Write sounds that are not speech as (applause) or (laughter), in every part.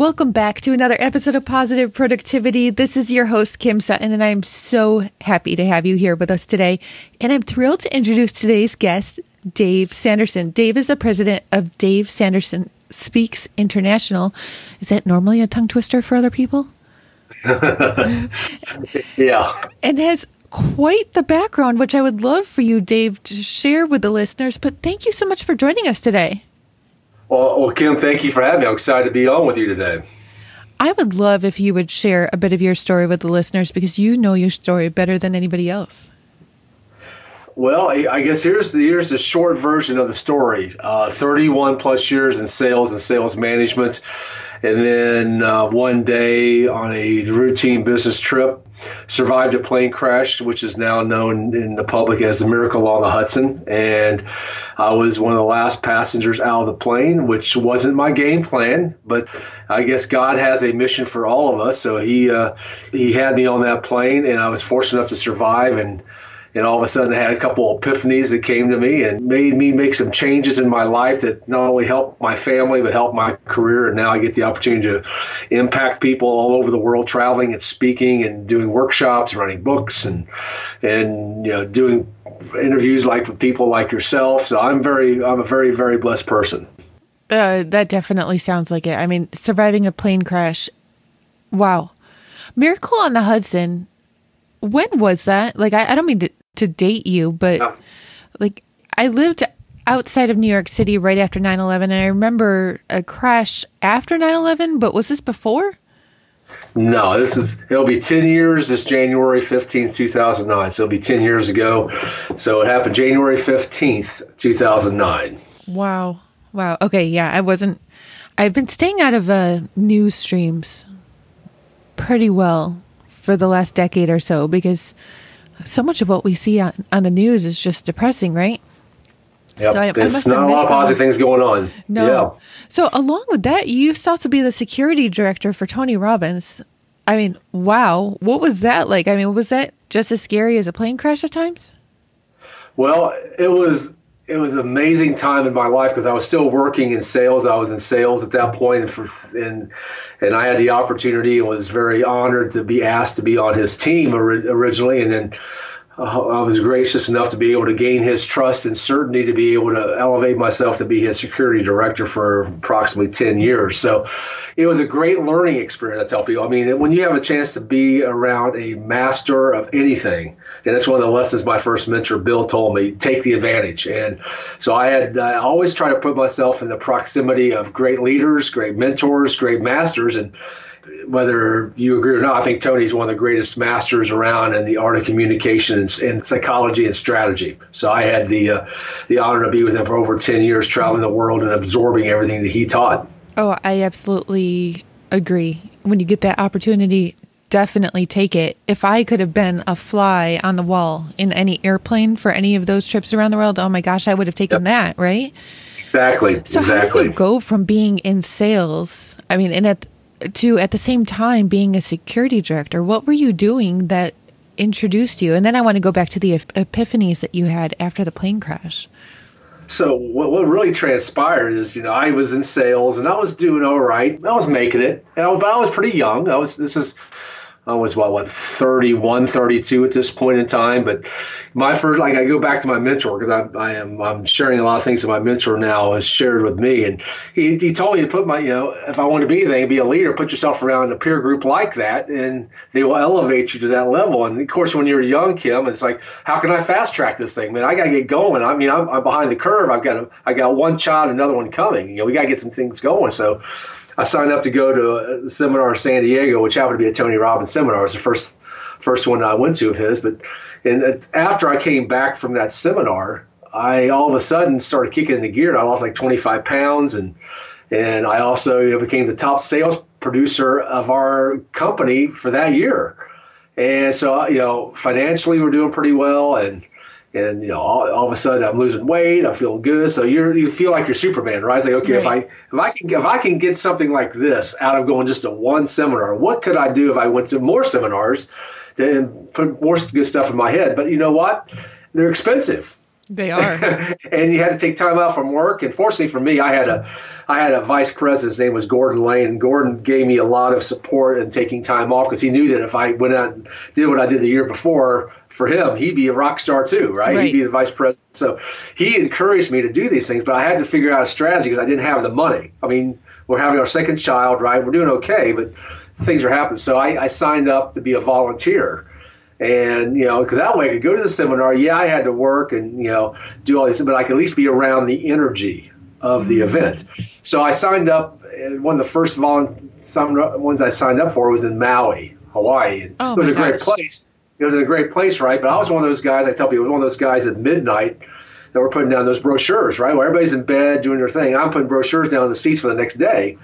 Welcome back to another episode of Positive Productivity. This is your host, Kim Sutton, and I'm so happy to have you here with us today. And I'm thrilled to introduce today's guest, Dave Sanderson. Dave is the president of Dave Sanderson Speaks International. Is that normally a tongue twister for other people? (laughs) yeah. And has quite the background, which I would love for you, Dave, to share with the listeners. But thank you so much for joining us today. Well, well, Kim, thank you for having me. I'm excited to be on with you today. I would love if you would share a bit of your story with the listeners because you know your story better than anybody else. Well, I guess here's the here's the short version of the story. Uh, 31 plus years in sales and sales management, and then uh, one day on a routine business trip, survived a plane crash, which is now known in the public as the Miracle on the Hudson, and I was one of the last passengers out of the plane, which wasn't my game plan, but I guess God has a mission for all of us. So he uh, he had me on that plane, and I was fortunate enough to survive. And and all of a sudden, I had a couple of epiphanies that came to me and made me make some changes in my life that not only helped my family but helped my career. And now I get the opportunity to impact people all over the world, traveling and speaking and doing workshops, writing books, and and you know doing interviews like with people like yourself. So I'm very, I'm a very, very blessed person. Uh, that definitely sounds like it. I mean, surviving a plane crash. Wow. Miracle on the Hudson. When was that? Like, I, I don't mean to, to date you, but no. like, I lived outside of New York City right after 9 11, and I remember a crash after 9 11, but was this before? No, this is it'll be 10 years this January 15th, 2009. So it'll be 10 years ago. So it happened January 15th, 2009. Wow. Wow. Okay, yeah, I wasn't I've been staying out of uh, news streams pretty well for the last decade or so because so much of what we see on, on the news is just depressing, right? Yep. So I, There's I not a lot of positive things going on. No. Yeah. So along with that, you used to also be the security director for Tony Robbins. I mean, wow. What was that like? I mean, was that just as scary as a plane crash at times? Well, it was it was an amazing time in my life because I was still working in sales. I was in sales at that point, and, for, and and I had the opportunity and was very honored to be asked to be on his team originally, and then I was gracious enough to be able to gain his trust and certainty to be able to elevate myself to be his security director for approximately 10 years. So it was a great learning experience, I tell people. I mean, when you have a chance to be around a master of anything, and that's one of the lessons my first mentor, Bill, told me take the advantage. And so I had, I always try to put myself in the proximity of great leaders, great mentors, great masters. And whether you agree or not, I think Tony's one of the greatest masters around in the art of communication and, and psychology and strategy. So I had the uh, the honor to be with him for over ten years, traveling the world and absorbing everything that he taught. Oh, I absolutely agree. When you get that opportunity, definitely take it. If I could have been a fly on the wall in any airplane for any of those trips around the world, oh my gosh, I would have taken yep. that, right? Exactly. So exactly. how do you go from being in sales? I mean, and at to at the same time being a security director what were you doing that introduced you? And then i want to go back to the epiphanies that you had after the plane crash. So what, what really transpired is you know i was in sales and i was doing all right. I was making it and I, i was pretty young. I was this is I was what what 31, 32 at this point in time. But my first, like I go back to my mentor because I, I am I'm sharing a lot of things that my mentor now has shared with me, and he, he told me to put my you know if I want to be anything, be a leader, put yourself around a peer group like that, and they will elevate you to that level. And of course, when you're young, Kim, it's like how can I fast track this thing, man? I got to get going. I mean, I'm, I'm behind the curve. I've got a, I got one child, another one coming. You know, we got to get some things going. So I signed up to go to uh, a seminar in San Diego, which happened to be a Tony Robbins seminar. It was the first first one I went to of his. But and uh, after I came back from that seminar, I all of a sudden started kicking the gear. I lost like 25 pounds, and and I also you know, became the top sales producer of our company for that year. And so, you know, financially we're doing pretty well, and and you know, all, all of a sudden I'm losing weight, I'm feeling good. So you you feel like you're Superman, right? It's like, okay, right. if I if I can if I can get something like this out of going just to one seminar, what could I do if I went to more seminars? To put more good stuff in my head. But you know what? They're expensive. They are. (laughs) and you had to take time out from work. And fortunately for me, I had a I had a vice president. His name was Gordon Lane. And Gordon gave me a lot of support in taking time off because he knew that if I went out and did what I did the year before for him, he'd be a rock star too, right? right. He'd be the vice president. So he encouraged me to do these things, but I had to figure out a strategy because I didn't have the money. I mean, we're having our second child, right? We're doing okay, but things are happening. So I, I signed up to be a volunteer and you know because that way I could go to the seminar. Yeah, I had to work and you know do all this, but I could at least be around the energy of the mm-hmm. event. So I signed up. One of the first volunteer ones I signed up for was in Maui, Hawaii. Oh, it was a gosh. great place. It was a great place, right? But I was one of those guys. I tell people, I was one of those guys at midnight that were putting down those brochures, right? Where everybody's in bed doing their thing. I'm putting brochures down in the seats for the next day.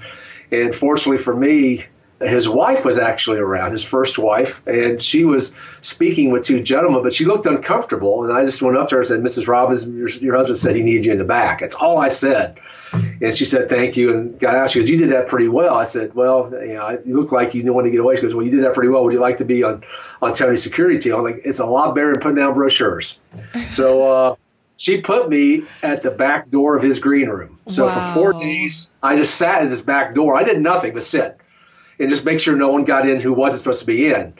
And fortunately for me, his wife was actually around, his first wife, and she was speaking with two gentlemen, but she looked uncomfortable. And I just went up to her and said, Mrs. Robbins, your, your husband said he needs you in the back. That's all I said. And she said, thank you. And got out, she goes, you did that pretty well. I said, well, you know, you look like you want to get away. She goes, well, you did that pretty well. Would you like to be on, on Tony's security team? I'm like, it's a lot better than putting down brochures. So, uh, she put me at the back door of his green room. So wow. for four days, I just sat at this back door. I did nothing but sit and just make sure no one got in who wasn't supposed to be in.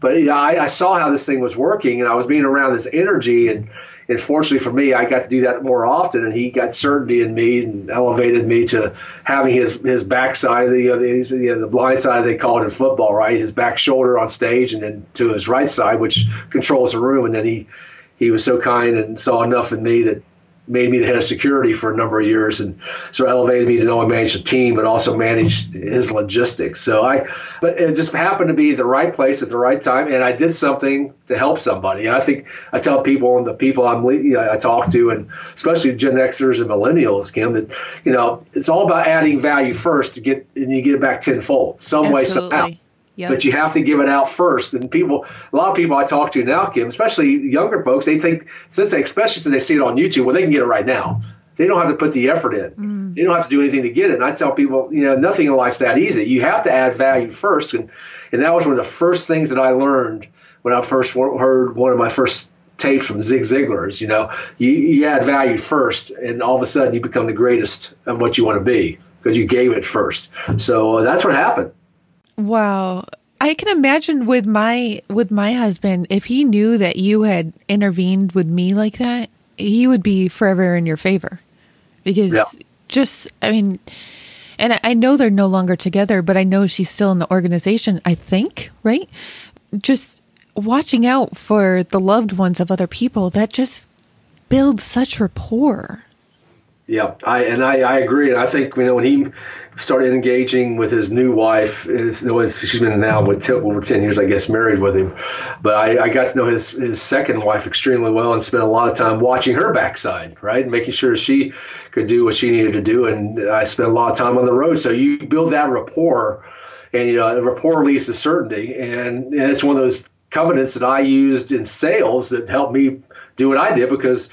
But you know, I, I, saw how this thing was working, and I was being around this energy, and, and fortunately for me, I got to do that more often. And he got certainty in me and elevated me to having his his backside, the uh, the, you know, the blind side they call it in football, right? His back shoulder on stage, and then to his right side, which controls the room. And then he he was so kind and saw enough in me that made me the head of security for a number of years and so elevated me to not only manage the team but also manage his logistics. So i but it just happened to be the right place at the right time and i did something to help somebody. And i think i tell people and the people i'm you know, i talk to and especially gen xers and millennials kim that you know it's all about adding value first to get and you get it back tenfold some Absolutely. way somehow Yep. But you have to give it out first. And people, a lot of people I talk to now, Kim, especially younger folks, they think since they, especially since they see it on YouTube, well, they can get it right now. They don't have to put the effort in. Mm. They don't have to do anything to get it. And I tell people, you know, nothing in life's that easy. You have to add value first. And and that was one of the first things that I learned when I first heard one of my first tapes from Zig Ziglar's. You know, you, you add value first, and all of a sudden you become the greatest of what you want to be because you gave it first. So uh, that's what happened. Wow. I can imagine with my with my husband if he knew that you had intervened with me like that, he would be forever in your favor. Because yeah. just I mean and I know they're no longer together, but I know she's still in the organization, I think, right? Just watching out for the loved ones of other people, that just builds such rapport. Yeah, I and I, I agree. And I think you know when he started engaging with his new wife, is, she's been now with over ten years, I guess, married with him. But I, I, got to know his his second wife extremely well and spent a lot of time watching her backside, right, making sure she could do what she needed to do. And I spent a lot of time on the road. So you build that rapport, and you know, rapport leads to certainty, and, and it's one of those covenants that I used in sales that helped me do what I did because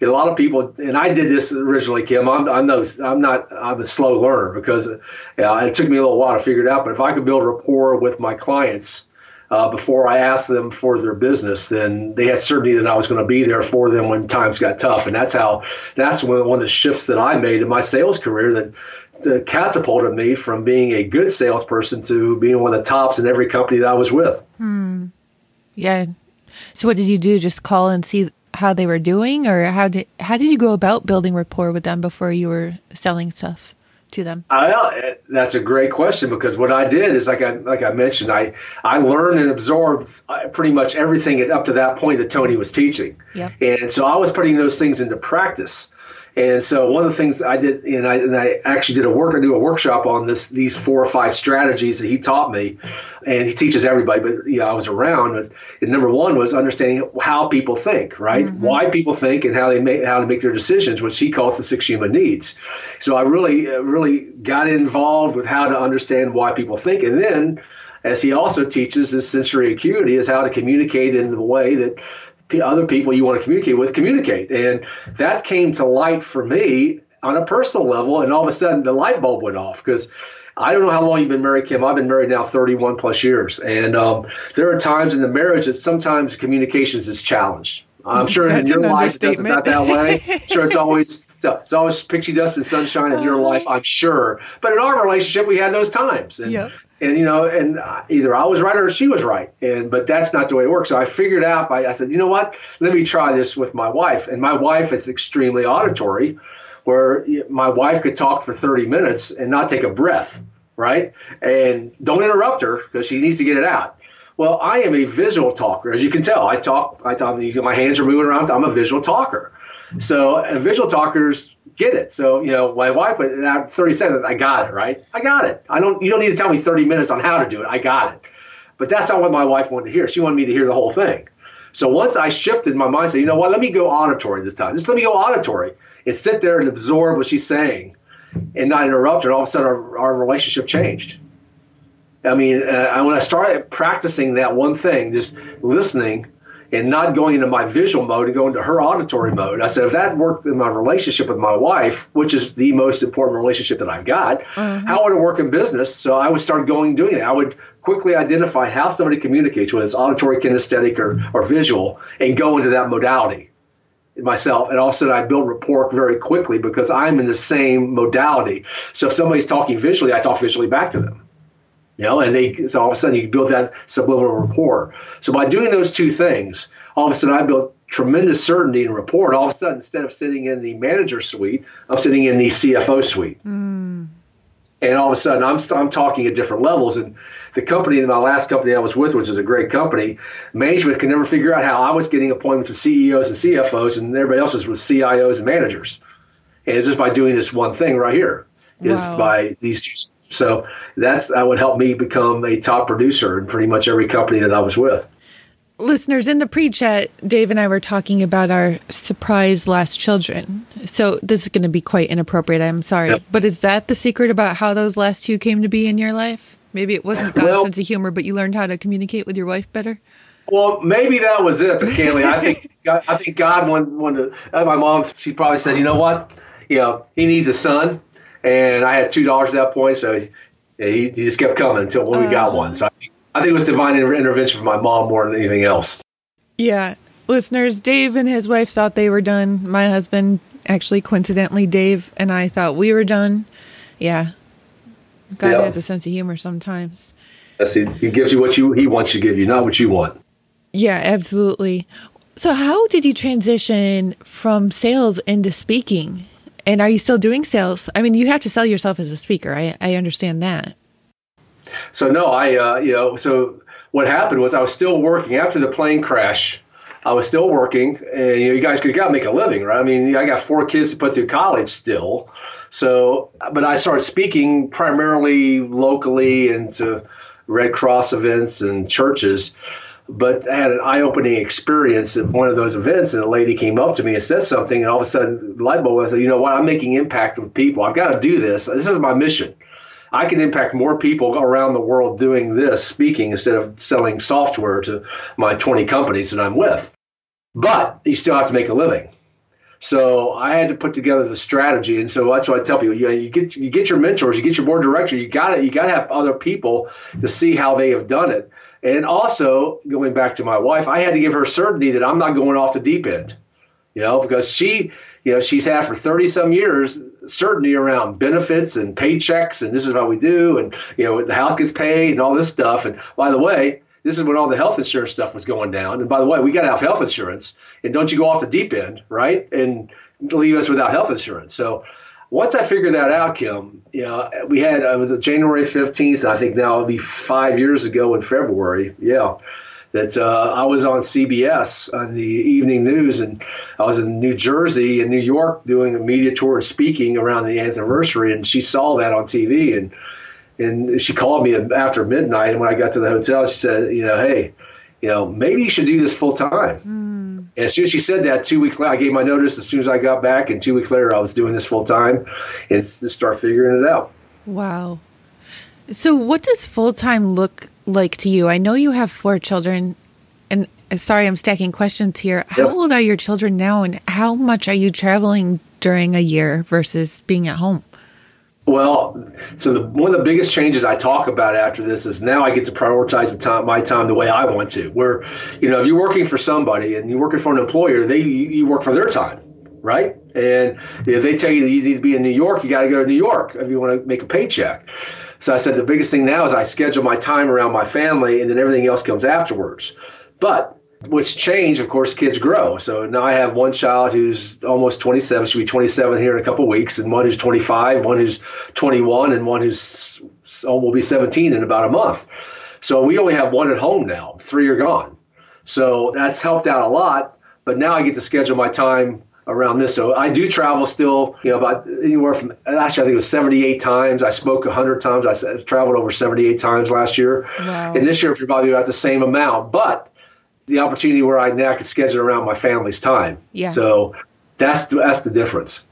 a lot of people, and I did this originally, Kim. I'm, I'm no, I'm not, I'm a slow learner because uh, it took me a little while to figure it out. But if I could build rapport with my clients uh, before I asked them for their business, then they had certainty that I was going to be there for them when times got tough. And that's how, that's one, of the shifts that I made in my sales career that, that catapulted me from being a good salesperson to being one of the tops in every company that I was with. Hmm. Yeah. So what did you do? Just call and see how they were doing, or how did how did you go about building rapport with them before you were selling stuff to them? I, that's a great question because what I did is like I like I mentioned, I I learned and absorbed uh, pretty much everything up to that point that Tony was teaching, yep. and so I was putting those things into practice. And so one of the things I did, and I, and I actually did a work, I do a workshop on this, these four or five strategies that he taught me, and he teaches everybody. But you know, I was around. And number one was understanding how people think, right? Mm-hmm. Why people think and how they make how to make their decisions, which he calls the six human needs. So I really, really got involved with how to understand why people think, and then as he also teaches this sensory acuity is how to communicate in the way that other people you want to communicate with communicate. And that came to light for me on a personal level. And all of a sudden, the light bulb went off because I don't know how long you've been married, Kim. I've been married now 31 plus years. And um, there are times in the marriage that sometimes communications is challenged. I'm sure in your life it doesn't not that way. (laughs) sure, it's always so it's always pixie dust and sunshine in your life, I'm sure. But in our relationship, we had those times. And, yep. And you know, and either I was right or she was right. And but that's not the way it works. So I figured out. By, I said, you know what? Let me try this with my wife. And my wife is extremely auditory, where my wife could talk for 30 minutes and not take a breath, right? And don't interrupt her because she needs to get it out. Well, I am a visual talker, as you can tell. I talk. I talk. My hands are moving around. I'm a visual talker. So, visual talkers get it. So, you know, my wife, at 30 seconds, I got it, right? I got it. I don't. You don't need to tell me 30 minutes on how to do it. I got it. But that's not what my wife wanted to hear. She wanted me to hear the whole thing. So once I shifted my mind, said, you know what? Let me go auditory this time. Just let me go auditory and sit there and absorb what she's saying, and not interrupt. And all of a sudden, our, our relationship changed. I mean, uh, when I started practicing that one thing, just listening and not going into my visual mode and going to her auditory mode, I said, if that worked in my relationship with my wife, which is the most important relationship that I've got, mm-hmm. how would it work in business? So I would start going doing it. I would quickly identify how somebody communicates, whether it's auditory, kinesthetic, or, or visual, and go into that modality myself and all of a sudden I build rapport very quickly because I'm in the same modality. So if somebody's talking visually, I talk visually back to them. You know, and they so all of a sudden you build that subliminal rapport. So by doing those two things, all of a sudden I built tremendous certainty and rapport. All of a sudden, instead of sitting in the manager suite, I'm sitting in the CFO suite. Mm. And all of a sudden, I'm I'm talking at different levels. And the company, my last company I was with, which is a great company, management could never figure out how I was getting appointments with CEOs and CFOs, and everybody else was with CIOs and managers. And it's just by doing this one thing right here, is wow. by these two so that's that would help me become a top producer in pretty much every company that I was with. Listeners, in the pre chat, Dave and I were talking about our surprise last children. So this is going to be quite inappropriate. I'm sorry. Yep. But is that the secret about how those last two came to be in your life? Maybe it wasn't God's well, sense of humor, but you learned how to communicate with your wife better? Well, maybe that was it, but Kaylee, I think (laughs) I think God wanted, wanted to, uh, my mom, she probably said, you know what? You know, he needs a son and I had two dollars at that point, so he, he, just kept coming until when we got one. So I think, I think it was divine intervention from my mom more than anything else. Yeah, listeners, Dave and his wife thought they were done. My husband, actually, coincidentally, Dave and I thought we were done. Yeah, God yeah. has a sense of humor sometimes. Yes, he, he gives you what you he wants you to give you, not what you want. Yeah, absolutely. So, how did you transition from sales into speaking? And are you still doing sales? I mean, you have to sell yourself as a speaker. I, I understand that. So no, I uh, you know so what happened was I was still working after the plane crash. I was still working, and you know, you guys could got to make a living, right? I mean, I got four kids to put through college still, so but I started speaking primarily locally and to Red Cross events and churches but I had an eye-opening experience at one of those events, and a lady came up to me and said something, and all of a sudden, light bulb. Said, "You know what? I'm making impact with people. I've got to do this. This is my mission. I can impact more people around the world doing this, speaking instead of selling software to my 20 companies that I'm with. But you still have to make a living." So I had to put together the strategy, and so that's what I tell people: you, you get you get your mentors, you get your board director, you got it. You got to have other people to see how they have done it. And also, going back to my wife, I had to give her certainty that I'm not going off the deep end, you know, because she, you know, she's had for 30 some years certainty around benefits and paychecks, and this is how we do, and, you know, the house gets paid and all this stuff. And by the way, this is when all the health insurance stuff was going down. And by the way, we got to have health insurance, and don't you go off the deep end, right? And leave us without health insurance. So, once I figured that out, Kim, you know, we had it was January 15th. I think now it'll be five years ago in February. Yeah, that uh, I was on CBS on the evening news, and I was in New Jersey and New York doing a media tour and speaking around the anniversary, and she saw that on TV, and and she called me after midnight, and when I got to the hotel, she said, you know, hey, you know, maybe you should do this full time. Mm and as soon as she said that, two weeks later, I gave my notice as soon as I got back, and two weeks later, I was doing this full time and start figuring it out. Wow. So, what does full time look like to you? I know you have four children, and uh, sorry, I'm stacking questions here. How Yep. old are your children now, and how much are you traveling during a year versus being at home? Well, so the, one of the biggest changes I talk about after this is now I get to prioritize time, my time the way I want to. Where, you know, if you're working for somebody and you're working for an employer, they you work for their time, right? And if they tell you that you need to be in New York, you got to go to New York if you want to make a paycheck. So I said the biggest thing now is I schedule my time around my family, and then everything else comes afterwards. But what's changed, of course, kids grow. So now I have one child who's almost 27, she'll be 27 here in a couple of weeks, and one who's 25, one who's 21, and one who's oh, will be 17 in about a month. So we only have one at home now. Three are gone. So that's helped out a lot. But now I get to schedule my time around this. So I do travel still, you know, about anywhere from actually I think it was 78 times. I spoke 100 times. I traveled over 78 times last year. Wow. And this year probably about the same amount. But the opportunity where I now can schedule around my family's time. Yeah. So that's the, that's the difference.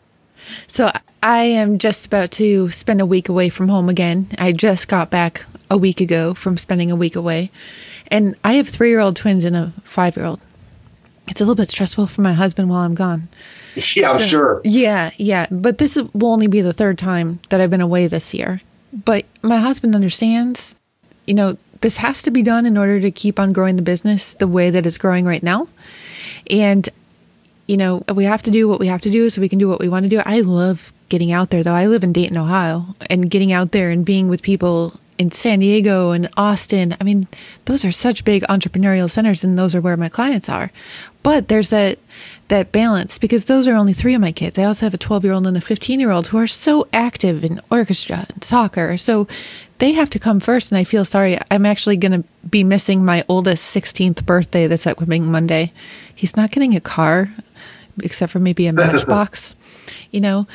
So I am just about to spend a week away from home again. I just got back a week ago from spending a week away. And I have three year old twins and a five year old. It's a little bit stressful for my husband while I'm gone. Yeah, I'm sure. Yeah, yeah. But this will only be the third time that I've been away this year. But my husband understands, you know, this has to be done in order to keep on growing the business the way that it's growing right now. And, you know, we have to do what we have to do so we can do what we want to do. I love getting out there, though. I live in Dayton, Ohio, and getting out there and being with people in San Diego and Austin. I mean, those are such big entrepreneurial centers, and those are where my clients are. But there's that that balance because those are only three of my kids. I also have a 12 year old and a 15 year old who are so active in orchestra and soccer. So they have to come first. And I feel sorry. I'm actually going to be missing my oldest 16th birthday this upcoming Monday. He's not getting a car except for maybe a (laughs) matchbox, you know.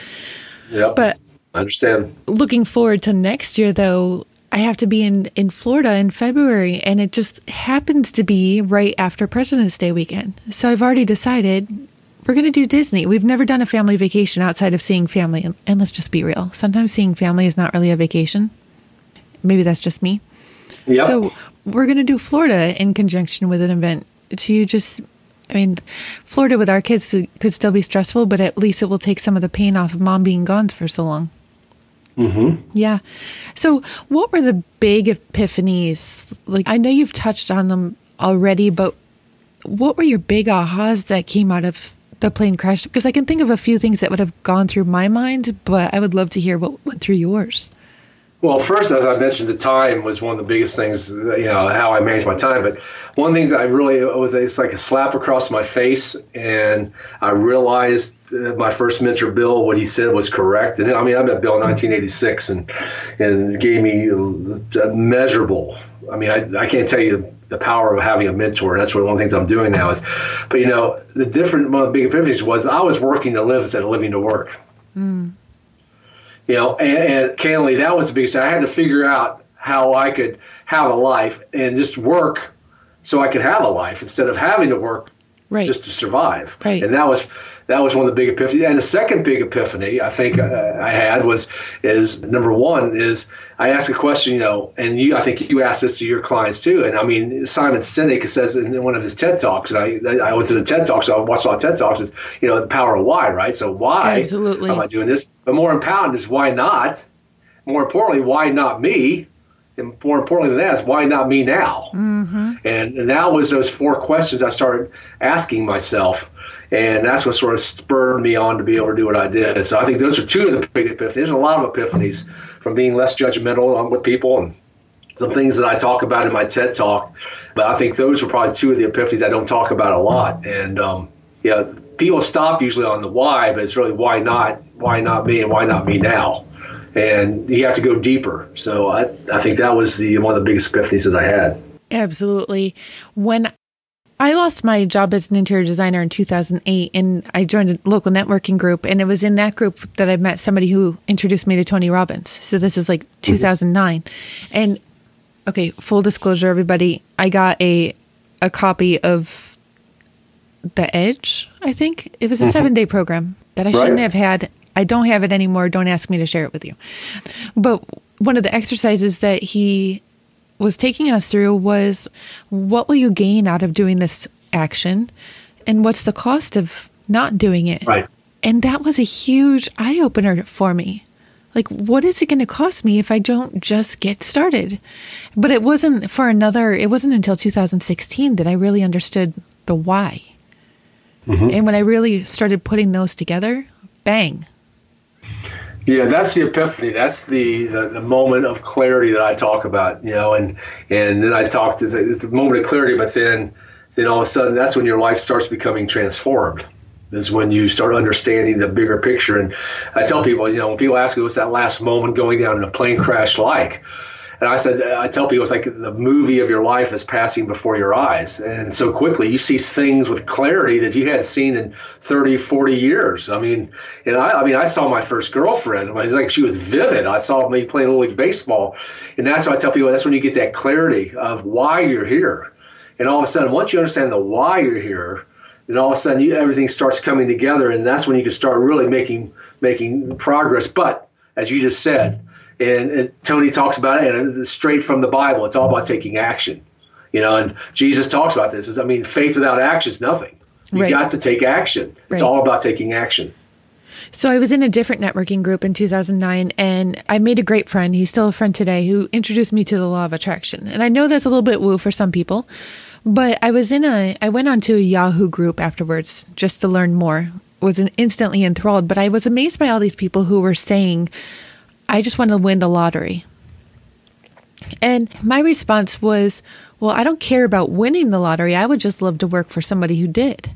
Yeah. But I understand. looking forward to next year though i have to be in in florida in february and it just happens to be right after president's day weekend so i've already decided we're going to do disney we've never done a family vacation outside of seeing family and, and let's just be real sometimes seeing family is not really a vacation maybe that's just me Yeah. so we're going to do florida in conjunction with an event to just I mean, Florida with our kids could still be stressful, but at least it will take some of the pain off of mom being gone for so long. mm-hmm. Yeah. So, what were the big epiphanies? Like, I know you've touched on them already, but what were your big ahas that came out of the plane crash? Because I can think of a few things that would have gone through my mind, but I would love to hear what went through yours. Well, first, as I mentioned, the time was one of the biggest things, you know, how I manage my time. But one thing that I really, was it's like a slap across my face. And I realized that my first mentor, Bill, what he said was correct. And I mean, I met Bill in 1986 and, and gave me a measurable, I mean, I, I can't tell you the power of having a mentor. That's what one of the things I'm doing now is, but you know, the different, one of the big epiphanies was I was working to live instead of living to work hmm. You know, and, and candidly, that was the biggest. I had to figure out how I could have a life and just work so I could have a life instead of having to work Right. just to survive. Right. And that was that was one of the big epiphanies. And the second big epiphany I think uh, I had was is number one is I asked a question, you know, and you I think you asked this to your clients too. And I mean Simon Sinek says in one of his TED talks, and I I was in a TED talk, so I watched a lot of TED talks. Is you know the power of why, right? So why Absolutely. am I doing this? But more important is why not? More importantly, why not me? And more importantly than that is why not me now? Mm-hmm. And, and that was those four questions I started asking myself. And that's what sort of spurred me on to be able to do what I did. So I think those are two of the big epiphanies. There's a lot of epiphanies from being less judgmental with people and some things that I talk about in my TED talk. But I think those are probably two of the epiphanies I don't talk about a lot. And um, yeah, people stop usually on the why, but it's really why not? Why not me? And why not me now? And you have to go deeper. So I, I think that was the one of the biggest epiphanies that I had. Absolutely. When I lost my job as an interior designer in 2008 and I joined a local networking group and it was in that group that I met somebody who introduced me to Tony Robbins. So this was like mm-hmm. 2009. And okay, full disclosure everybody, I got a a copy of The Edge, I think. It was a mm-hmm. 7-day program that I shouldn't have had. I don't have it anymore. Don't ask me to share it with you. But one of the exercises that he was taking us through was what will you gain out of doing this action and what's the cost of not doing it? Right. And that was a huge eye opener for me. Like, what is it going to cost me if I don't just get started? But it wasn't for another, it wasn't until 2016 that I really understood the why. Mm-hmm. And when I really started putting those together, bang. Yeah, that's the epiphany. That's the, the, the moment of clarity that I talk about, you know, and and then I talked it's a, it's a moment of clarity, but then then all of a sudden that's when your life starts becoming transformed is when you start understanding the bigger picture. And I tell people, you know, when people ask me what's that last moment going down in a plane crash like, and I said, I tell people it's like the movie of your life is passing before your eyes. And so quickly you see things with clarity that you hadn't seen in 30, 40 years. I mean, and I, I mean, I saw my first girlfriend. It was like she was vivid. I saw me playing Little League Baseball. And that's why I tell people that's when you get that clarity of why you're here. And all of a sudden, once you understand the why you're here, and all of a sudden you, everything starts coming together, and that's when you can start really making making progress. But as you just said, and, and Tony talks about it, and it's straight from the Bible, it's all about taking action. You know, and Jesus talks about this. Is I mean, faith without action is nothing. You right. got to take action. It's right. all about taking action. So I was in a different networking group in 2009 and I made a great friend. He's still a friend today who introduced me to the law of attraction. And I know that's a little bit woo for some people, but I was in a, I went onto a Yahoo group afterwards just to learn more. Was instantly enthralled, but I was amazed by all these people who were saying, "I just want to win the lottery." And my response was, "Well, I don't care about winning the lottery. I would just love to work for somebody who did."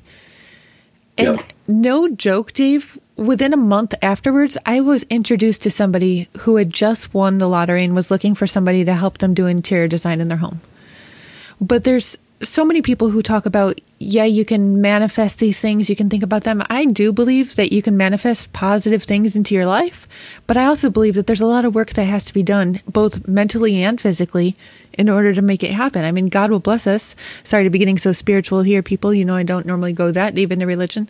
And no joke, Dave, within a month afterwards, I was introduced to somebody who had just won the lottery and was looking for somebody to help them do interior design in their home. But there's so many people who talk about, yeah, you can manifest these things, you can think about them. I do believe that you can manifest positive things into your life, but I also believe that there's a lot of work that has to be done, both mentally and physically, in order to make it happen. I mean, God will bless us. Sorry to be getting so spiritual here, people. You know, I don't normally go that deep into religion,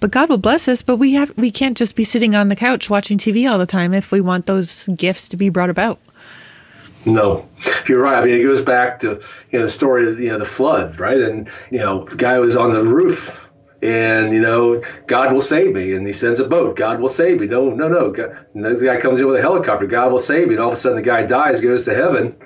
but God will bless us. But we have, we can't just be sitting on the couch watching TV all the time if we want those gifts to be brought about. No, you're right. I mean, it goes back to you know the story of you know the flood, right? And you know, the guy was on the roof, and you know, God will save me, and he sends a boat. God will save me. No, no, no. God, the guy comes in with a helicopter. God will save me, and all of a sudden the guy dies, goes to heaven,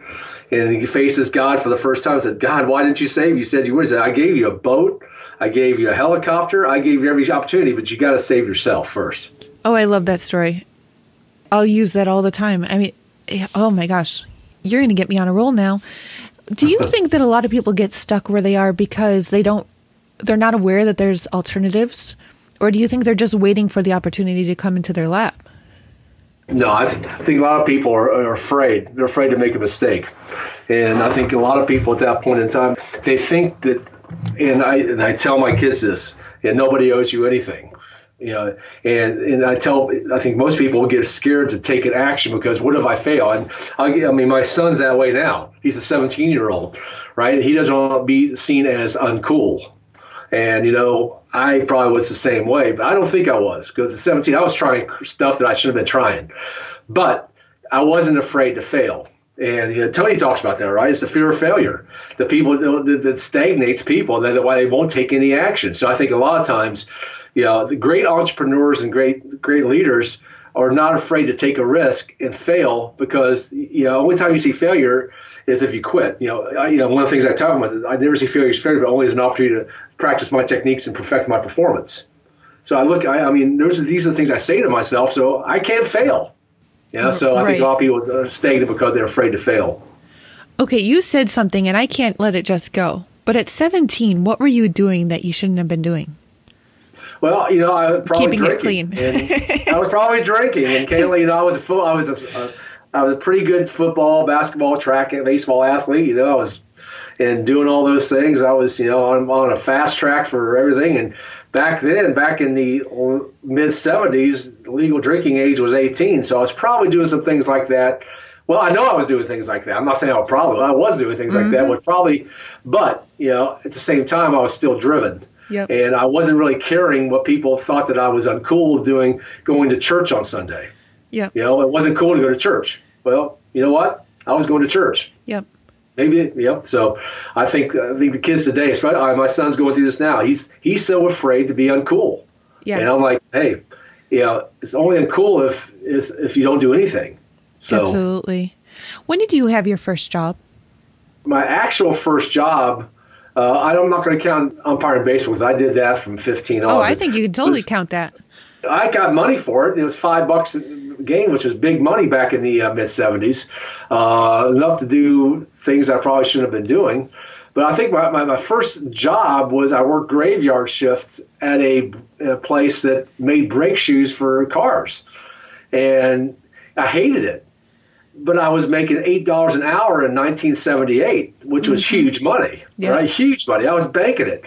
and he faces God for the first time. And Said, God, why didn't you save me? You said you would. He said, I gave you a boat. I gave you a helicopter. I gave you every opportunity, but you got to save yourself first. Oh, I love that story. I'll use that all the time. I mean, eh, oh my gosh, you're going to get me on a roll now. Do you (laughs) think that a lot of people get stuck where they are because they don't, they're not aware that there's alternatives? Or do you think they're just waiting for the opportunity to come into their lap? No, I, th- I think a lot of people are, are, afraid. They're afraid to make a mistake, and I think a lot of people at that point in time they think that. And I and I tell my kids this: and nobody owes you anything you know, and and I tell I think most people get scared to take an action because what if I fail? And I, I mean, my son's that way now. He's a 17 year old, right? He doesn't want to be seen as uncool. And you know, I probably was the same way, but I don't think I was because at 17 I was trying stuff that I should have been trying, but I wasn't afraid to fail. And you know, Tony talks about that, right? It's the fear of failure. The people that, that stagnates people, that why they won't take any action. So I think a lot of times you know, the great entrepreneurs and great great leaders are not afraid to take a risk and fail because you know only time you see failure is if you quit. You know, I, you know one of the things I talk about is I never see failure as failure, but only as an opportunity to practice my techniques and perfect my performance. So I look, I, I mean, those are, these are the things I say to myself. So I can't fail. You know, mm, so I think a lot of people are stagnant because they're afraid to fail. Okay, you said something, and I can't let it just go. But at 17, what were you doing that you shouldn't have been doing? Well, you know, I was probably Keeping drinking. It clean. I was probably drinking, and Kayla, you know, I was a full, I was a, a, I was a pretty good football, basketball, track, and baseball athlete. You know, I was and doing all those things. I was, you know, on, on a fast track for everything. And back then, back in the mid 70s, legal drinking age was 18. So I was probably doing some things like that. Well, I know I was doing things like that. I'm not saying I was probably, I was doing things mm-hmm. like that. Mm-hmm. Was probably, but you know, at the same time, I was still driven. Yep. And I wasn't really caring what people thought that I was uncool doing going to church on Sunday. Yeah. You know, it wasn't cool to go to church. Well, you know what? I was going to church. Yep. Maybe, yep. So I think I think the kids today, especially my son's going through this now. He's he's so afraid to be uncool. Yeah. And I'm like, hey, you know, it's only uncool if is if you don't do anything. So absolutely. When did you have your first job? My actual first job. Uh, I'm not going to count umpiring baseball because I did that from 15 on. Oh, I think you can totally was, count that. I got money for it. It was five bucks a game, which was big money back in the uh, mid 70s. Uh, enough to do things I probably shouldn't have been doing. But I think my, my, my, first job was I worked graveyard shift at a, a, place that made brake shoes for cars. And I hated it. But I was making $8 an hour in 1978, which was mm-hmm. huge money, yeah. right? Huge money. I was banking it.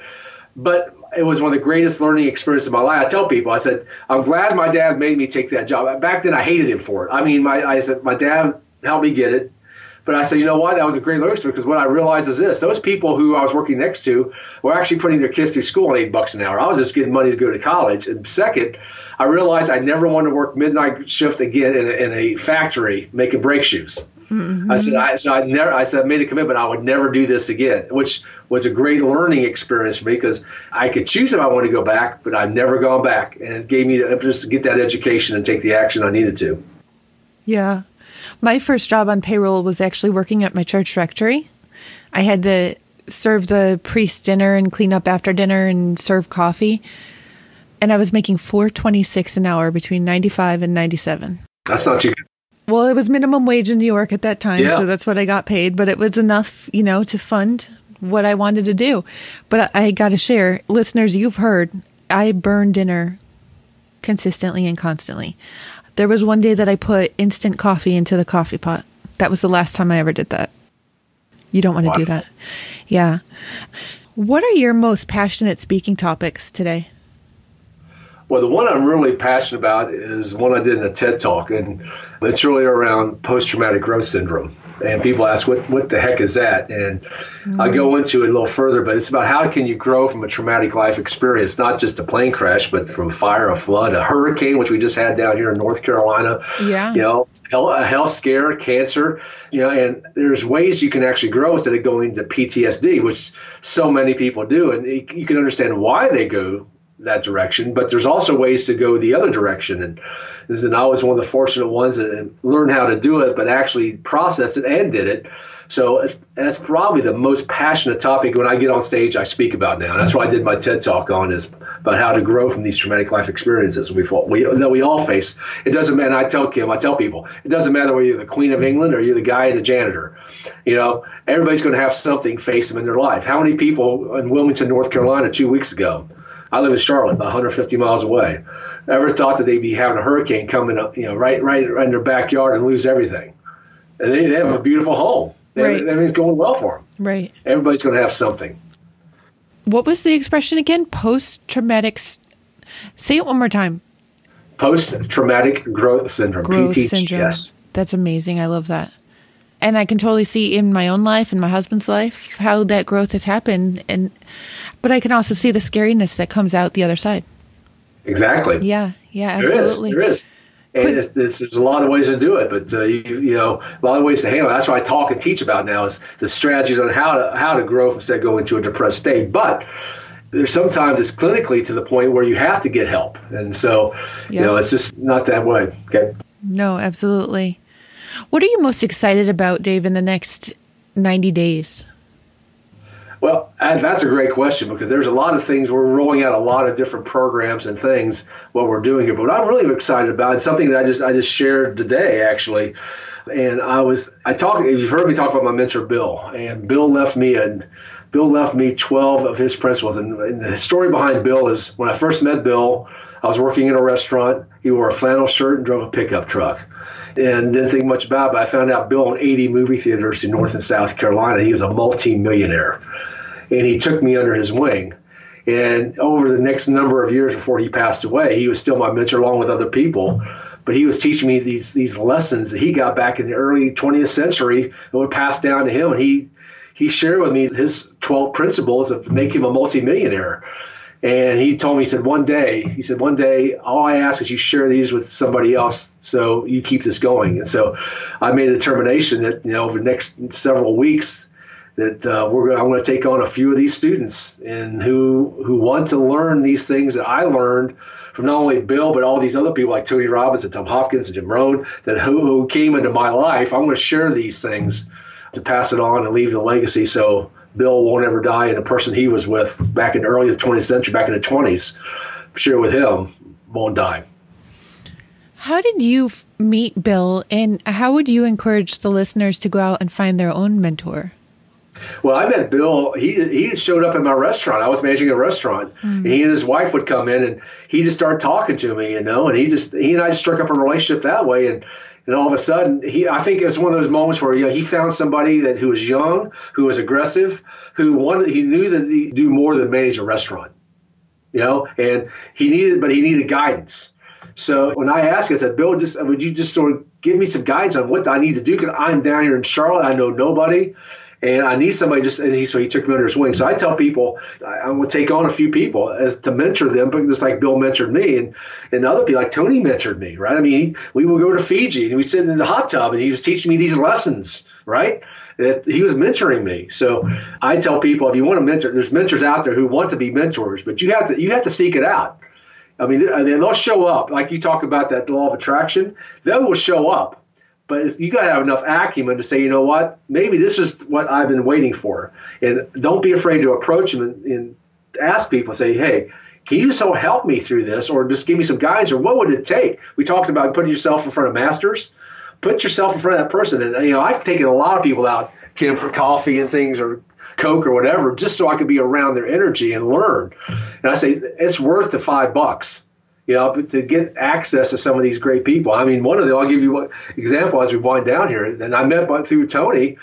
But it was one of the greatest learning experiences of my life. I tell people, I said, I'm glad my dad made me take that job. Back then, I hated him for it. I mean, my, I said, my dad helped me get it. But I said, you know what? That was a great learning experience because what I realized is this: those people who I was working next to were actually putting their kids through school on eight bucks an hour. I was just getting money to go to college. And second, I realized I never wanted to work midnight shift again in a, in a factory making brake shoes. Mm-hmm. I said, I, so I never, I said, I made a commitment. I would never do this again, which was a great learning experience for me because I could choose if I want to go back, but I've never gone back. And it gave me the impetus to get that education and take the action I needed to. Yeah. My first job on payroll was actually working at my church rectory. I had to serve the priest dinner and clean up after dinner and serve coffee. And I was making 426 an hour between 95 and 97. That's not too good. Well, it was minimum wage in New York at that time, yeah. so that's what I got paid, but it was enough, you know, to fund what I wanted to do. But I, I got to share, listeners, you've heard I burn dinner consistently and constantly. There was one day that I put instant coffee into the coffee pot. That was the last time I ever did that. You don't want to do that. Yeah. What are your most passionate speaking topics today? Well, the one I'm really passionate about is one I did in a TED talk, and it's really around post traumatic growth syndrome and people ask what what the heck is that? And mm-hmm. i go into it a little further but it's about how can you grow from a traumatic life experience not just a plane crash but from fire a flood a hurricane which we just had down here in north carolina yeah. you know a health scare cancer you know and there's ways you can actually grow instead of going to ptsd which so many people do. And you can understand why they go that direction, but there's also ways to go the other direction. And, and I was one of the fortunate ones that learned how to do it, but actually processed it and did it. So that's probably the most passionate topic when I get on stage I speak about now. And that's what I did my TED talk on is about how to grow from these traumatic life experiences we, we that we all face. It doesn't matter. I tell Kim, I tell people, it doesn't matter whether you're the Queen of England or you're the guy, in the janitor. You know, everybody's going to have something face them in their life. How many people in Wilmington, North Carolina, two weeks ago? I live in Charlotte, about 150 miles away. Ever thought that they'd be having a hurricane coming up, you know, right, right, in their backyard and lose everything? And they, they have a beautiful home. They right. everything's going well for them. Right. Everybody's going to have something. What was the expression again? Post traumatic. Say it one more time. Post traumatic growth syndrome. Growth PTG, syndrome. That's amazing. I love that. And I can totally see in my own life and my husband's life how that growth has happened. And but I can also see the scariness that comes out the other side. Exactly. Yeah. Yeah. Absolutely. There is. There is. And it's, it's, there's a lot of ways to do it, but uh, you, you know, a lot of ways to handle it. That's what I talk and teach about now is the strategies on how to how to grow instead of going into a depressed state. But there's sometimes it's clinically to the point where you have to get help, and so yep. you know it's just not that way. Okay. No, absolutely. What are you most excited about, Dave, in the next 90 days? Well, that's a great question because there's a lot of things. We're rolling out a lot of different programs and things what we're doing here. But what I'm really excited about is something that I just I just shared today actually. And I was I talked. You've heard me talk about my mentor Bill, and Bill left me and Bill left me 12 of his principles. And, and the story behind Bill is when I first met Bill, I was working in a restaurant. He wore a flannel shirt and drove a pickup truck and didn't think much about it. But I found out Bill owned 80 movie theaters in North and South Carolina. He was a multi-millionaire, and he took me under his wing. And over the next number of years before he passed away, he was still my mentor along with other people. But he was teaching me these these lessons that he got back in the early 20th century that were passed down to him. And he he shared with me his 12 principles of make him a multimillionaire. And he told me, he said, one day, he said, one day, all I ask is you share these with somebody else so you keep this going. And so I made a determination that, you know, over the next several weeks, that uh, we're I'm going to take on a few of these students and who who want to learn these things that I learned from not only Bill but all these other people like Tony Robbins and Tom Hopkins and Jim Rohn that who, who came into my life. I'm going to share these things to pass it on and leave the legacy so Bill won't ever die and the person he was with back in the early 20th century, back in the 20s, share with him won't die. How did you meet Bill, and how would you encourage the listeners to go out and find their own mentor? Well, I met Bill. He he showed up in my restaurant. I was managing a restaurant. Mm-hmm. he and his wife would come in, and he just started talking to me, you know. And he just he and I struck up a relationship that way. And and all of a sudden, he I think it was one of those moments where you know he found somebody that who was young, who was aggressive, who wanted he knew that he do more than manage a restaurant, you know. And he needed, but he needed guidance. So when I asked, I said, Bill, just would you just sort of give me some guidance on what I need to do because I'm down here in Charlotte, I know nobody, and I need somebody. Just and he so he took me under his wing. So I tell people I, am to take on a few people as to mentor them, but just like Bill mentored me, and and other people like Tony mentored me, right? I mean, he, we would go to Fiji and we'd sit in the hot tub, and he was teaching me these lessons, right? That he was mentoring me. So I tell people if you want to mentor, there's mentors out there who want to be mentors, but you have to you have to seek it out I mean, they'll show up. Like you talk about that law of attraction, they will show up. But you got to have enough acumen to say, you know what, maybe this is what I've been waiting for. And don't be afraid to approach them and, and ask people, say, hey, can you so help me through this or just give me some guidance or what would it take? We talked about putting yourself in front of masters. Put yourself in front of that person. And, you know, I've taken a lot of people out, Kim, for coffee and things or Coke or whatever, just so I could be around their energy and learn. And I say it's worth the five bucks, you know, to get access to some of these great people. I mean, one of them, I'll give you one example as we wind down here. And I met by, through Tony,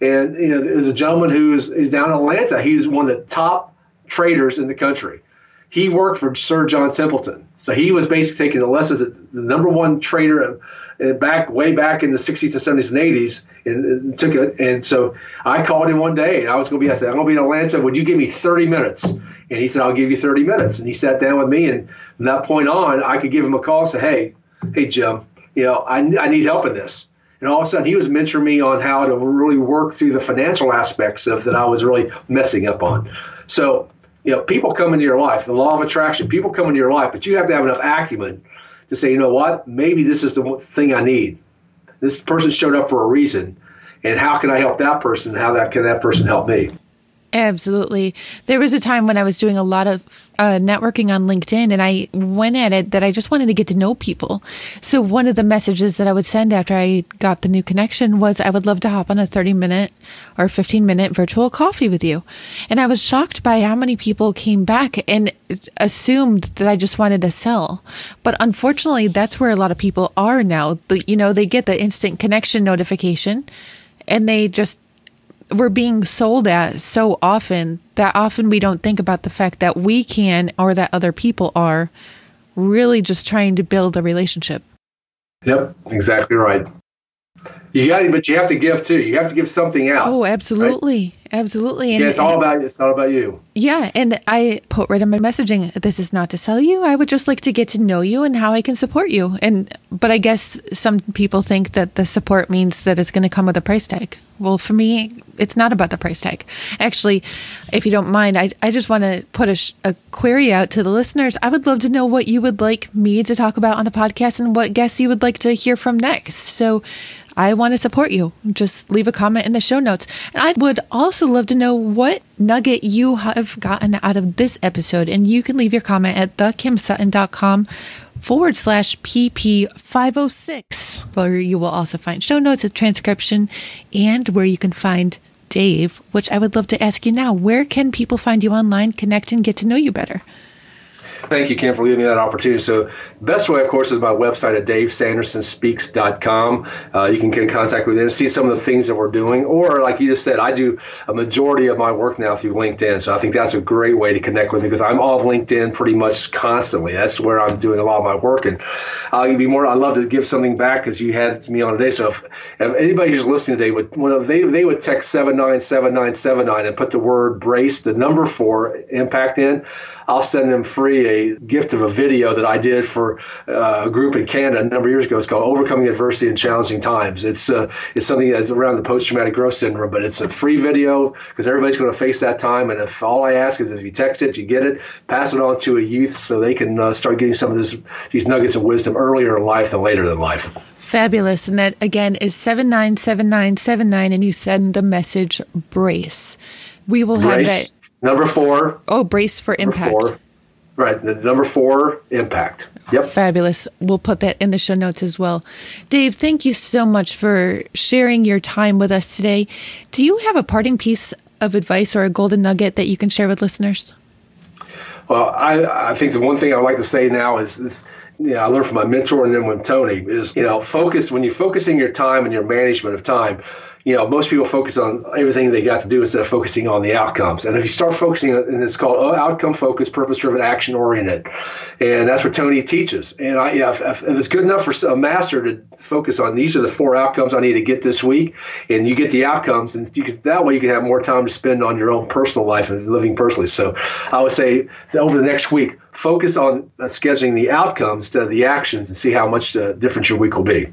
and you know, there's a gentleman who's is down in Atlanta. He's one of the top traders in the country. He worked for Sir John Templeton, so he was basically taking the lessons that the number one trader back way back in the 60s and 70s and 80s and, and, took it. And so I called him one day and I was going to be, I said, I'm going to be in Atlanta. Would you give me 30 minutes? And he said, I'll give you 30 minutes. And he sat down with me. And from that point on, I could give him a call and say, Hey, hey, Jim, you know, I, I need help in this. And all of a sudden, he was mentoring me on how to really work through the financial aspects of that I was really messing up on. So, you know, people come into your life, the law of attraction, people come into your life, but you have to have enough acumen to say, you know what, maybe this is the thing I need. This person showed up for a reason, and how can I help that person? How that can that person help me? Absolutely. There was a time when I was doing a lot of uh, networking on LinkedIn and I went at it that I just wanted to get to know people. So one of the messages that I would send after I got the new connection was I would love to hop on a 30 minute or 15 minute virtual coffee with you. And I was shocked by how many people came back and assumed that I just wanted to sell. But unfortunately, that's where a lot of people are now. You know, they get the instant connection notification and they just we're being sold at so often that often we don't think about the fact that we can or that other people are really just trying to build a relationship. Yep, exactly right. You got, but you have to give too. You have to give something out. Oh, absolutely, right? absolutely. And, yeah, it's all about you. It's all about you. Yeah, and I put right in my messaging. This is not to sell you. I would just like to get to know you and how I can support you. And but I guess some people think that the support means that it's going to come with a price tag. Well, for me, it's not about the price tag. Actually, if you don't mind, I, I just want to put a, sh- a query out to the listeners. I would love to know what you would like me to talk about on the podcast and what guests you would like to hear from next. So I want to support you. Just leave a comment in the show notes. And I would also love to know what nugget you have gotten out of this episode. And you can leave your comment at thekimsutton.com forward slash PP506, where you will also find show notes, a transcription, and where you can find Dave, which I would love to ask you now. Where can people find you online, connect, and get to know you better? Thank you, Kim, for giving me that opportunity. So, best way, of course, is my website at davesandersonspeaks.com. Uh, you can get in contact with me and see some of the things that we're doing. Or, like you just said, I do a majority of my work now through LinkedIn. So, I think that's a great way to connect with me because I'm off LinkedIn pretty much constantly. That's where I'm doing a lot of my work. And I'll be more, I'd love to give something back because you had me on today. So, if, if anybody who's listening today would, when they, they would text 797979 and put the word brace, the number four impact in, I'll send them free a gift of a video that I did for uh, a group in Canada a number of years ago. It's called Overcoming Adversity in Challenging Times. It's uh, it's something that's around the post traumatic growth syndrome, but it's a free video because everybody's going to face that time. And if all I ask is if you text it, you get it, pass it on to a youth so they can uh, start getting some of this these nuggets of wisdom earlier in life than later in life. Fabulous. And that again is 797979 and you send the message brace. We will brace, have that. Number four. Oh, brace for impact. Four. Right. The number four, impact. Yep. Fabulous. We'll put that in the show notes as well. Dave, thank you so much for sharing your time with us today. Do you have a parting piece of advice or a golden nugget that you can share with listeners? Well, I, I think the one thing I like to say now is this you know, I learned from my mentor and then with Tony is, you know, focus when you're focusing your time and your management of time, you know, most people focus on everything they got to do instead of focusing on the outcomes. And if you start focusing, and it's called uh, outcome focused, purpose driven, action oriented, and that's what Tony teaches. And I, if, if, it's good enough for a master to focus on these are the four outcomes I need to get this week, and you get the outcomes, and you can, that way you can have more time to spend on your own personal life and living personally. So I would say over the next week, focus on uh, scheduling the outcomes instead of the actions, and see how much the difference your week will be.